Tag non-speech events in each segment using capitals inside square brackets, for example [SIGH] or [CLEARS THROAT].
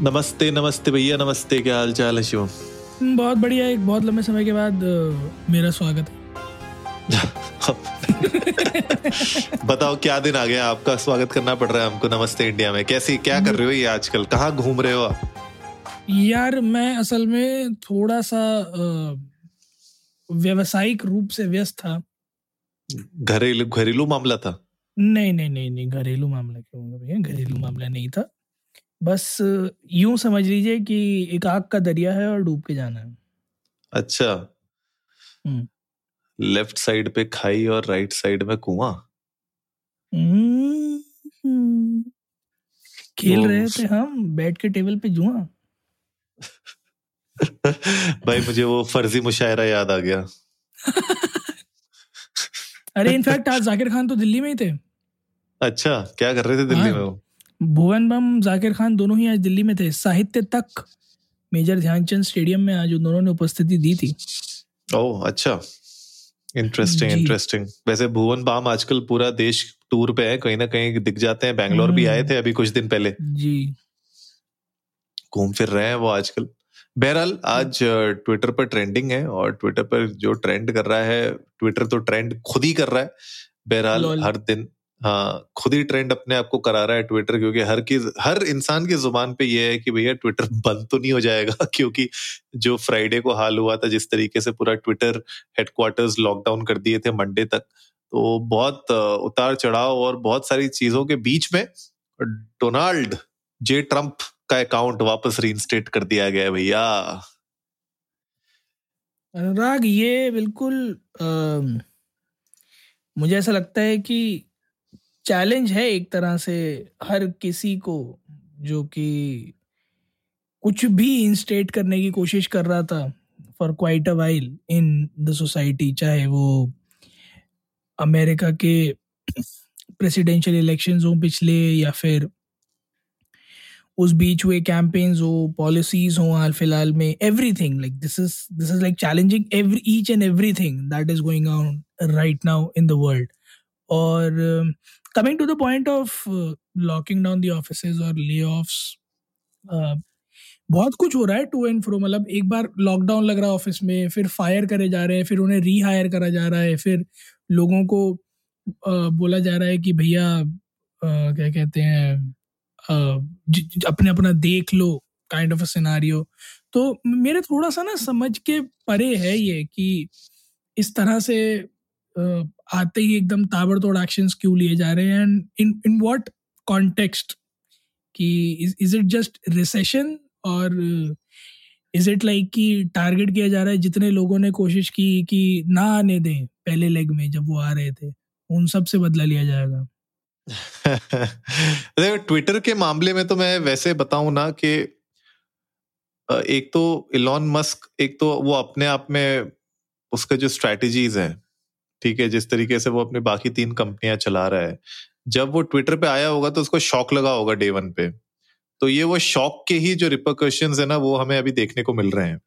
नमस्ते नमस्ते भैया नमस्ते क्या हाल चाल है शिवम? बहुत बढ़िया एक बहुत लंबे समय के बाद मेरा स्वागत है। [LAUGHS] बताओ क्या दिन आ गया? आपका स्वागत करना पड़ रहा है हमको नमस्ते इंडिया में। कैसी क्या कर रहे हो ये आजकल? कहाँ घूम रहे हो आप? यार मैं असल में थोड़ा सा व्यावसायिक रूप से व्यस्त था। घरेलू घरेलू मामला था? नहीं नहीं नहीं नहीं घरेलू मामला क्यों होगा भैया? घरेलू मामला नहीं था। बस यूँ समझ लीजिए कि एक आग का दरिया है और डूब के जाना है। अच्छा। हम्म। लेफ़्ट साइड पे खाई और राइट साइड में कुआँ? हम्म। खेल रहे थे हम बैठ के टेबल पे जुआ। [LAUGHS] भाई मुझे वो फर्जी मुशायरा याद आ गया। [LAUGHS] अरे इनफैक्ट आज जाकिर खान तो दिल्ली में ही थे। अच्छा क्या कर रहे थे दिल्ली हाँ। में वो? भुवन बम जाकिर खान दोनों ही आज दिल्ली में थे। साहित्य तक मेजर ध्यानचंद स्टेडियम में आज उन दोनों ने उपस्थिति दी थी। ओह अच्छा। इंटरेस्टिंग इंटरेस्टिंग वैसे भुवन बाम आजकल पूरा देश टूर पे है कहीं ना कहीं दिख जाते हैं। बैंगलोर भी हम्म। आए थे अभी कुछ दिन पहले। जी। घूम फिर रहे हैं वो आजकल। बहरहाल आज ट्विटर पर ट्रेंडिंग है और ट्विटर पर जो ट्रेंड कर रहा है ट्विटर तो ट्रेंड खुद ही कर रहा है। बहरहाल हर दिन हाँ खुद ही ट्रेंड अपने आप को करा रहा है ट्विटर क्योंकि हर की हर इंसान की ज़ुबान पे ये है कि भैया ट्विटर [LAUGHS] बंद तो नहीं हो जाएगा [LAUGHS] क्योंकि जो फ्राइडे को हाल हुआ था जिस तरीके से पूरा ट्विटर हेडक्वार्टर्स लॉकडाउन कर दिए थे मंडे तक तो बहुत उतार चढ़ाव और बहुत सारी चीज़ों के बीच में डोनाल्ड जे ट्रंप का अकाउंट वापस रीइंस्टेट कर दिया गया भैया। अनुराग ये बिल्कुल अम, मुझे ऐसा लगता है कि चैलेंज है एक तरह से हर किसी को, जो कि कुछ भी इंस्टेट करने की कोशिश कर रहा था for quite a while in the society चाहे वो अमेरिका के प्रेसिडेंशियल इलेक्शंस हो पिछले या फिर उस बीच हुए कैंपेन्स हो पॉलिसीज़ हो हाल फ़िलहाल में everything like this is this is like challenging every each and everything that is going on right now in the world और coming to the point of locking down the offices और ले offs बहुत कुछ हो रहा है to and fro मतलब एक बार लॉकडाउन लग रहा है ऑफ़िस में फिर फायर करे जा रहे हैं फिर उन्हें रीहायर करा जा रहा है फिर लोगों को अ, बोला जा रहा है कि भैया क्या कहते हैं अपने अपना देख लो काइंड ऑफ़ अ सिनारियो तो मेरे थोड़ा सा ना समझ के परे है ये कि इस तरह से आते ही एकदम ताबड़तोड़ एक्शन क्यों लिए जा रहे हैं? And in in what context कि इज़ इट जस्ट रिसेशन और इज़ इट लाइक कि टारगेट किया जा रहा है? जितने लोगों ने कोशिश की कि ना आने दें पहले लेग में जब वो आ रहे थे, उन सबसे बदला लिया जाएगा। [LAUGHS] देखो ट्विटर के मामले में तो मैं वैसे बताऊँ ना कि एक तो इलॉन मस्क एक तो वो अपने आप में उसका जो स्ट्रेटजीज है ठीक है जिस तरीके से वो अपनी बाकी तीन कंपनियाँ चला रहा है। जब वो ट्विटर पे आया होगा तो उसको शॉक लगा होगा डे वन पे। तो ये वो शॉक के ही जो रिपोकशन है ना वो हमें अभी देखने को मिल रहे हैं।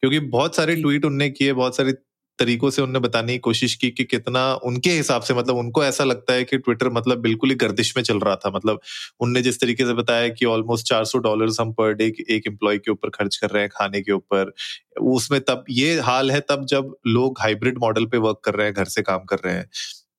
क्योंकि बहुत सारे ट्वीट उनने किए बहुत सारे तरीकों से उनने बताने की कोशिश की कि कितना उनके हिसाब से मतलब उनको ऐसा लगता है कि ट्विटर मतलब बिल्कुल ही गर्दिश में चल रहा था। मतलब उनने जिस तरीके से बताया कि ऑलमोस्ट 400 डॉलर हम पर डे एक एम्प्लॉय के ऊपर खर्च कर रहे हैं खाने के ऊपर, उसमें तब ये हाल है तब जब लोग हाइब्रिड मॉडल पे वर्क कर रहे हैं, घर से काम कर रहे हैं।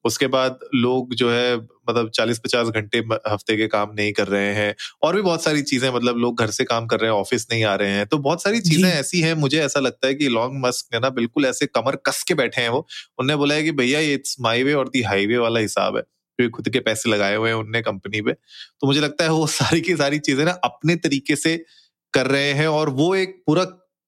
उसके बाद लोग जो है मतलब 40-50 घंटे हफ़्ते के काम नहीं कर रहे हैं और भी बहुत सारी चीज़ें मतलब लोग घर से काम कर रहे हैं ऑफ़िस नहीं आ रहे हैं तो बहुत सारी चीज़ें ऐसी हैं मुझे ऐसा लगता है कि लॉन्ग मस्क ने ना बिल्कुल ऐसे कमर कस के बैठे हैं वो। उनने बोला है कि भैया ये इट्स माई वे और दी हाईवे वाला हिसाब है क्योंकि खुद के पैसे लगाए हुए हैं उनने कंपनी पे। तो मुझे लगता है वो सारी की सारी चीज़ें ना अपने तरीके से कर रहे हैं और वो एक पूरा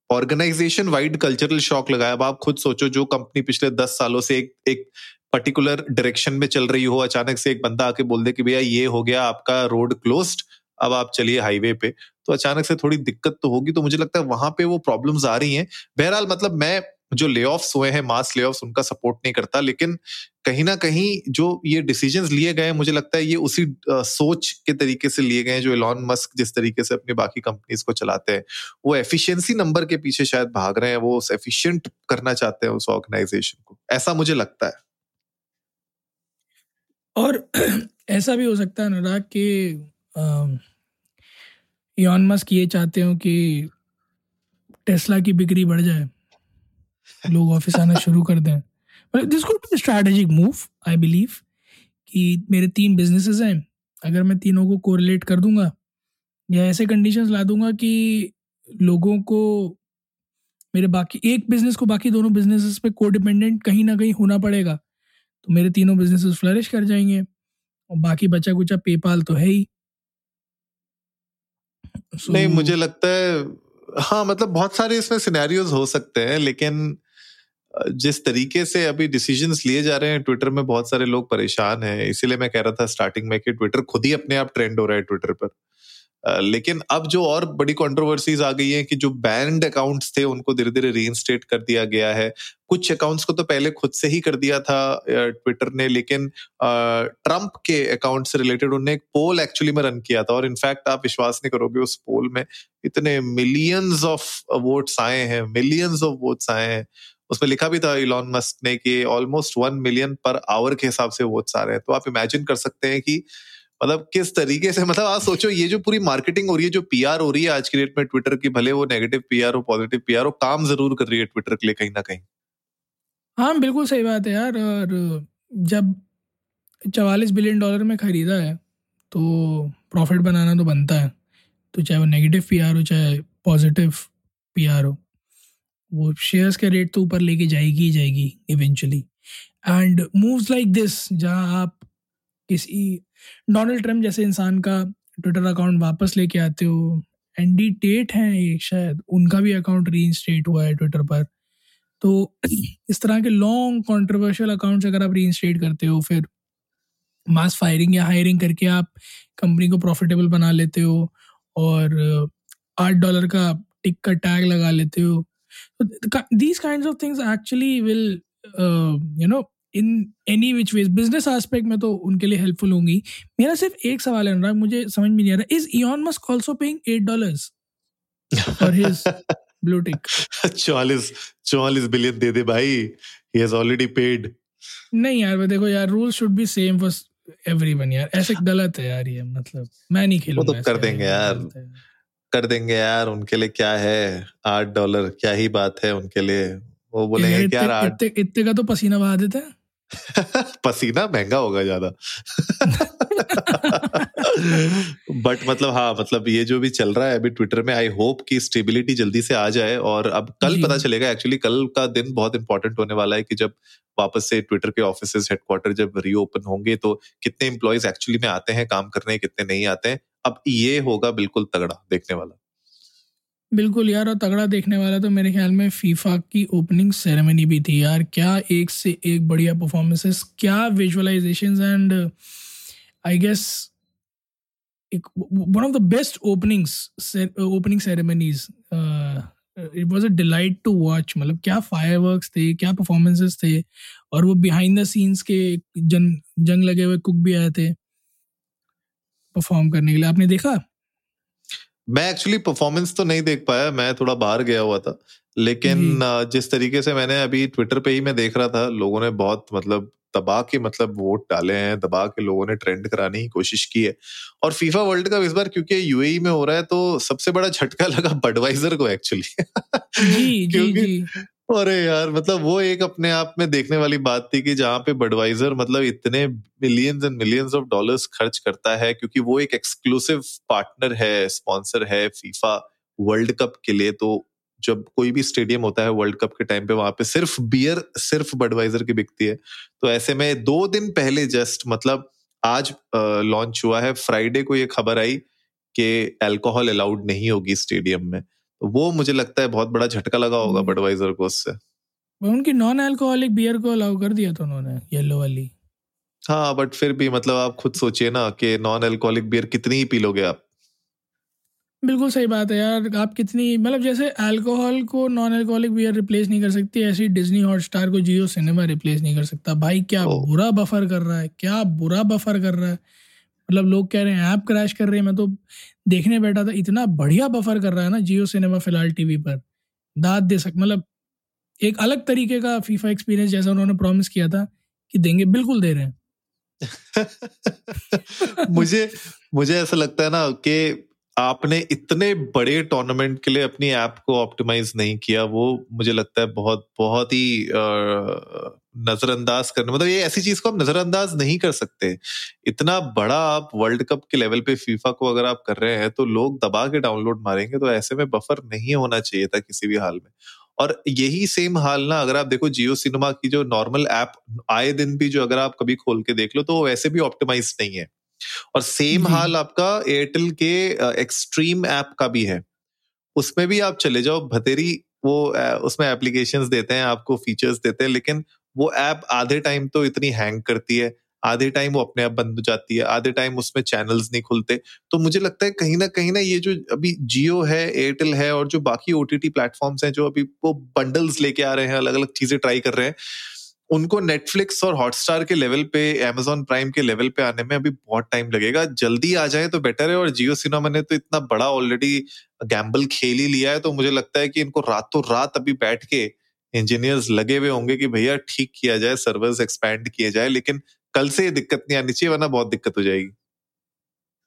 ऑर्गेनाइजेशन वाइड कल्चरल शॉक लगाया अब आप खुद सोचो जो कंपनी पिछले दस सालों से एक एक पर्टिकुलर डायरेक्शन में चल रही हो अचानक से एक बंदा आके बोल दे कि भैया ये हो गया आपका रोड क्लोज्ड अब आप चलिए हाईवे पे। तो अचानक से थोड़ी दिक्कत तो होगी तो मुझे लगता है वहाँ पे वो प्रॉब्लम्स आ रही हैं। बहरहाल मतलब मैं जो ले हुए हैं मास ले उनका सपोर्ट नहीं करता लेकिन कहीं ना कहीं जो ये डिसीजंस लिए गए मुझे लगता है ये उसी अ, सोच के तरीके से लिए गए जो इलॉन मस्क जिस तरीके से अपनी बाकी कंपनीज़ को चलाते हैं। वो एफिशिएंसी नंबर के पीछे शायद भाग रहे हैं वो एफिशिएंट करना चाहते हैं उस ऑर्गेनाइजेशन को। ऐसा मुझे लगता है। और ऐसा भी हो सकता है अनुराग कि यॉन मस्क ये चाहते हो कि टेस्ला की बिक्री बढ़ जाए। लोग ऑफ़िस आना शुरू कर दें। This could be strategic move I believe कि मेरे तीन बिजनेसेस हैं। अगर मैं तीनों को कोरिलेट कर दूँगा, या ऐसे कंडीशंस ला दूँगा कि लोगों को, मेरे बाकी, एक बिज़नेस को बाकी दोनों बिजनेसेस पे को डिपेंडेंट कहीं ना कहीं होना पड़ेगा। तो मेरे तीनों बिजनेसेस फ्लरिश कर जाएँगे। और बाकी बचा कुचा पेपाल तो है ही। So, नहीं मुझे लगता है हाँ मतलब बहुत सारे इसमें सिनेरियोज हो सकते हैं लेकिन जिस तरीके से अभी डिसीज़न लिए जा रहे हैं ट्विटर में बहुत सारे लोग परेशान हैं। इसीलिए मैं कह रहा था स्टार्टिंग में कि ट्विटर खुद ही अपने आप ट्रेंड हो रहा है ट्विटर पर। लेकिन अब जो और बड़ी कंट्रोवर्सीज आ गई हैं कि जो बैंड अकाउंट्स थे, उनको धीरे धीरे रीइंस्टेट कर दिया गया है। कुछ अकाउंट्स को तो पहले खुद से ही कर दिया था ट्विटर ने, लेकिन ट्रंप के अकाउंट से रिलेटेड उन्होंने एक पोल एक्चुअली में रन किया था और इनफैक्ट आप विश्वास नहीं करोगे, उस पोल में इतने मिलियंस ऑफ़ वोट्स आए हैं मिलियंस ऑफ़ वोट्स आए हैं। उसमें लिखा भी था इलॉन मस्क ने कि almost one million per hour के हिसाब से वोट्स आ रहे हैं। तो आप इमेजिन कर सकते हैं कि मतलब किस तरीके से मतलब आप सोचो, ये जो पूरी मार्केटिंग हो रही है, जो पीआर हो रही है आज की डेट में ट्विटर की, भले वो नेगेटिव पीआर हो पॉजिटिव पीआर हो, काम ज़रूर कर रही है ट्विटर के लिए कहीं ना कहीं। हाँ बिल्कुल सही बात है यार, और जब चवालीस बिलियन डॉलर में खरीदा है तो प्रॉफिट बनाना तो बनता है। तो चाहे वो नेगेटिव पीआर हो, चाहे पॉजिटिव पीआर हो, वो शेयर्स के रेट तो ऊपर लेके जाएगी ही जाएगी eventually and moves like this जहाँ आप किसी डोनाल्ड ट्रंप जैसे इंसान का ट्विटर अकाउंट वापस लेके आते हो एंडी टेट हैं एक शायद, उनका भी अकाउंट री इंस्टेट हुआ है ट्विटर पर। तो [CLEARS THROAT] इस तरह के लॉन्ग कॉन्ट्रोवर्शियल अकाउंट्स अगर आप री इंस्टेट करते हो, फिर मास फायरिंग या हायरिंग करके आप कंपनी को प्रॉफिटेबल बना लेते हो और आठ डॉलर का टिक का टैग लगा लेते हो। These kind of things actually will you know in any which ways business aspect में तो उनके लिए हेल्पफुल होंगी। मेरा सिर्फ़ एक सवाल है अनुराग मुझे समझ में नहीं आ रहा। Is Elon Musk also paying eight dollars for his blue tick चौवालीस चौवालीस बिलियन दे दे भाई। ही हैज़ ऑलरेडी पेड नहीं यार देखो यार rule should be same for everyone यार। ऐसे गलत है यार ये मतलब मैं नहीं खेलूँगा वो तो कर देंगे यार कर देंगे यार उनके लिए क्या है? आठ डॉलर क्या ही बात है उनके लिए। वो बोलेंगे क्या इतने इतने का तो पसीना बहा देते हैं। [LAUGHS] पसीना महँगा होगा ज़्यादा। [LAUGHS] बट मतलब हाँ मतलब ये जो भी चल रहा है अभी ट्विटर में आई होप कि स्टेबिलिटी जल्दी से आ जाए और अब कल पता चलेगा एक्चुअली कल का दिन बहुत इंपॉर्टेंट होने वाला है कि जब वापस से ट्विटर के ऑफ़िस हेडक्वार्टर जब रीओपन होंगे तो कितने एम्प्लॉयज़ एक्चुअली में आते हैं काम करने कितने नहीं आते हैं अब ये होगा बिल्कुल तगड़ा देखने वाला। बिल्कुल यार, और तगड़ा देखने वाला तो मेरे ख्याल में फीफा की ओपनिंग सेरेमनी भी थी यार। क्या एक से एक बढ़िया परफॉर्मेंसेस क्या विजुअलाइजेशंस एंड आई गेस एक one of the best openings opening ceremonies it was a delight to watch मतलब क्या फायरवर्क्स थे, क्या परफॉर्मेंसेस थे, और वो बिहाइंड द सीन्स के जंग जंग लगे हुए कुक भी आए थे परफॉर्म करने के लिए। आपने देखा? मैं एक्चुअली परफॉर्मेंस तो नहीं देख पाया मैं थोड़ा बाहर गया हुआ था। लेकिन जिस तरीके से मैंने अभी ट्विटर पे ही मैं देख रहा था लोगों ने बहुत मतलब दबा के मतलब वोट डाले हैं दबा के लोगों ने ट्रेंड कराने की कोशिश की है। और फीफा वर्ल्ड कप इस बार क्योंकि यूएई में हो रहा है तो सबसे बड़ा झटका लगा बडवाइजर को एक्चुअली क्योंकि अरे यार मतलब वो एक अपने आप में देखने वाली बात थी कि जहाँ पे बडवाइजर मतलब इतने millions and millions of dollars खर्च करता है क्योंकि वो एक एक्सक्लूसिव पार्टनर है स्पॉन्सर है फीफा वर्ल्ड कप के लिए तो जब कोई भी स्टेडियम होता है वर्ल्ड कप के टाइम पे वहाँ पे सिर्फ़ बियर सिर्फ़ बडवाइजर की बिकती है। तो ऐसे में दो दिन पहले जस्ट मतलब आज लॉन्च हुआ है फ्राइडे को ये खबर आई कि अल्कोहल अलाउड नहीं होगी स्टेडियम में। वो मुझे लगता है बहुत बड़ा झटका लगा होगा बडवाइजर को उससे। उनकी नॉन अल्कोहलिक बियर को अलाउ कर दिया था उन्होंने येलो वाली। हाँ बट फिर भी मतलब आप खुद सोचिए ना कि नॉन अल्कोहलिक बियर कितनी ही पी लोगे आप। बिल्कुल सही बात है यार आप कितनी मतलब जैसे अल्कोहल को नॉन अल्कोहलिक बियर रिप्लेस नहीं कर सकती ऐसी डिज्नी हॉटस्टार को जियो सिनेमा रिप्लेस नहीं कर सकता। भाई क्या बुरा बफर कर रहा है क्या बुरा बफर कर रहा है। मतलब लोग कह रहे हैं, ऐप क्रैश कर रहे हैं, मैं तो देखने बैठा था, इतना बढ़िया बफर कर रहा है ना जियो सिनेमा फ़िलहाल टीवी पर। दाद दे सक मतलब एक अलग तरीके का फीफा एक्सपीरियंस जैसा उन्होंने प्रॉमिस किया था कि देंगे, बिल्कुल दे रहे हैं। [LAUGHS] मुझे मुझे ऐसा लगता है ना कि आपने इतने बड़े टूर्नामेंट के लिए अपनी ऐप को ऑप्टिमाइज नहीं किया, वो मुझे लगता है बहुत बहुत ही नजरअंदाज करने मतलब ये ऐसी चीज़ को आप नजरअंदाज नहीं कर सकते। इतना बड़ा आप वर्ल्ड कप के लेवल पे फीफा को अगर आप कर रहे हैं तो लोग दबा के डाउनलोड मारेंगे तो ऐसे में बफर नहीं होना चाहिए था किसी भी हाल में। और यही सेम हाल ना, अगर आप देखो जियो सिनेमा की जो नॉर्मल ऐप आए दिन भी जो अगर आप कभी खोल के देख लो तो वैसे भी ऑप्टिमाइज नहीं है। और सेम हाल आपका एयरटेल के एक्सट्रीम ऐप का भी है। उसमें भी आप चले जाओ भतेरी वो उसमें एप्लीकेशंस देते हैं आपको फीचर्स देते हैं लेकिन वो ऐप आधे टाइम तो इतनी हैंग करती है आधे टाइम वो अपने आप बंद हो जाती है आधे टाइम उसमें चैनल्स नहीं खुलते। तो मुझे लगता है कहीं ना कहीं ना ये जो अभी जियो है एयरटेल है और जो बाकी ओटीटी प्लेटफॉर्म्स हैं जो अभी वो बंडल्स लेके आ रहे हैं अलग अलग चीज़ें ट्राई कर रहे हैं उनको नेटफ्लिक्स और हॉटस्टार के लेवल पे अमेजोन प्राइम के लेवल पे आने में अभी बहुत टाइम लगेगा। जल्दी आ जाए तो बेटर है और जियो सिनेमा ने तो इतना बड़ा ऑलरेडी गैम्बल खेल ही लिया है तो मुझे लगता है कि इनको रातों रात अभी बैठ के इंजीनियर्स लगे हुए होंगे कि भैया ठीक किया जाए सर्वर्स एक्सपैंड किए जाए, लेकिन कल से ये दिक्कत नहीं आनी चाहिए, वरना बहुत दिक्कत हो जाएगी।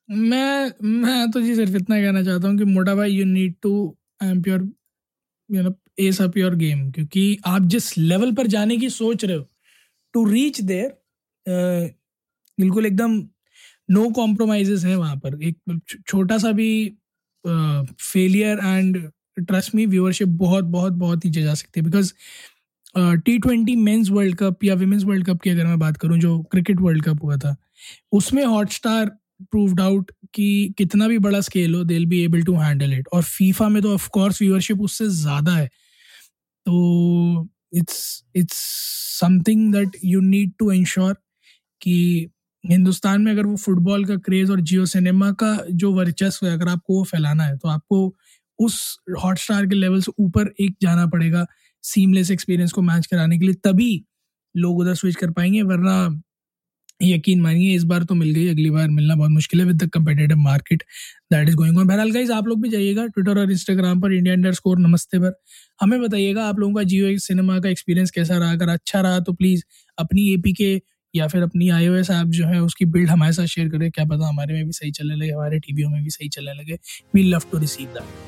मैं मैं तो जी सिर्फ़ इतना कहना चाहता हूँ कि मोटा भाई you need to amp your you know ace up your game क्योंकि आप जिस लेवल पर जाने की सोच रहे हो टू रीच देयर बिल्कुल एकदम नो कॉम्प्रोमाइजेस हैं वहाँ पर। एक छोटा सा भी failure and trust me viewership बहुत बहुत बहुत नीचे जा सकती है। Because T twenty men's World Cup या विमेंस वर्ल्ड कप की अगर मैं बात करूँ, जो क्रिकेट वर्ल्ड कप हुआ था, उसमें हॉटस्टार प्रूव्ड आउट कि कितना भी बड़ा स्केल हो they be able to handle it और फीफा में तो ऑफ़ कोर्स व्यूअरशिप उससे ज़्यादा है। तो it's it's something that you need to ensure कि हिंदुस्तान में अगर वो फुटबॉल का क्रेज और जियो सिनेमा का जो वर्चस्व है, अगर आपको वो फैलाना है तो आपको उस हॉटस्टार के लेवल से ऊपर एक जाना पड़ेगा सीमलेस एक्सपीरियंस को मैच कराने के लिए। तभी लोग उधर स्विच कर पाएँगे, वरना यकीन मानिए, इस बार तो मिल गई, अगली बार मिलना बहुत मुश्किल है with the competitive market that is going on बहरहाल गाइज़ आप लोग भी जाइएगा ट्विटर और इंस्टाग्राम पर इंडिया अंडर स्कोर नमस्ते पर। हमें बताइएगा आप लोगों का जियो सिनेमा का एक्सपीरियंस कैसा रहा। अगर अच्छा रहा तो प्लीज़ अपनी ए के या फिर अपनी आई ओ एस ऐप जो है उसकी बिल्ड हमारे साथ शेयर करें। क्या पता हमारे में भी सही चलने लगे, हमारे टीवियों में भी सही चलने लगे। We love to receive that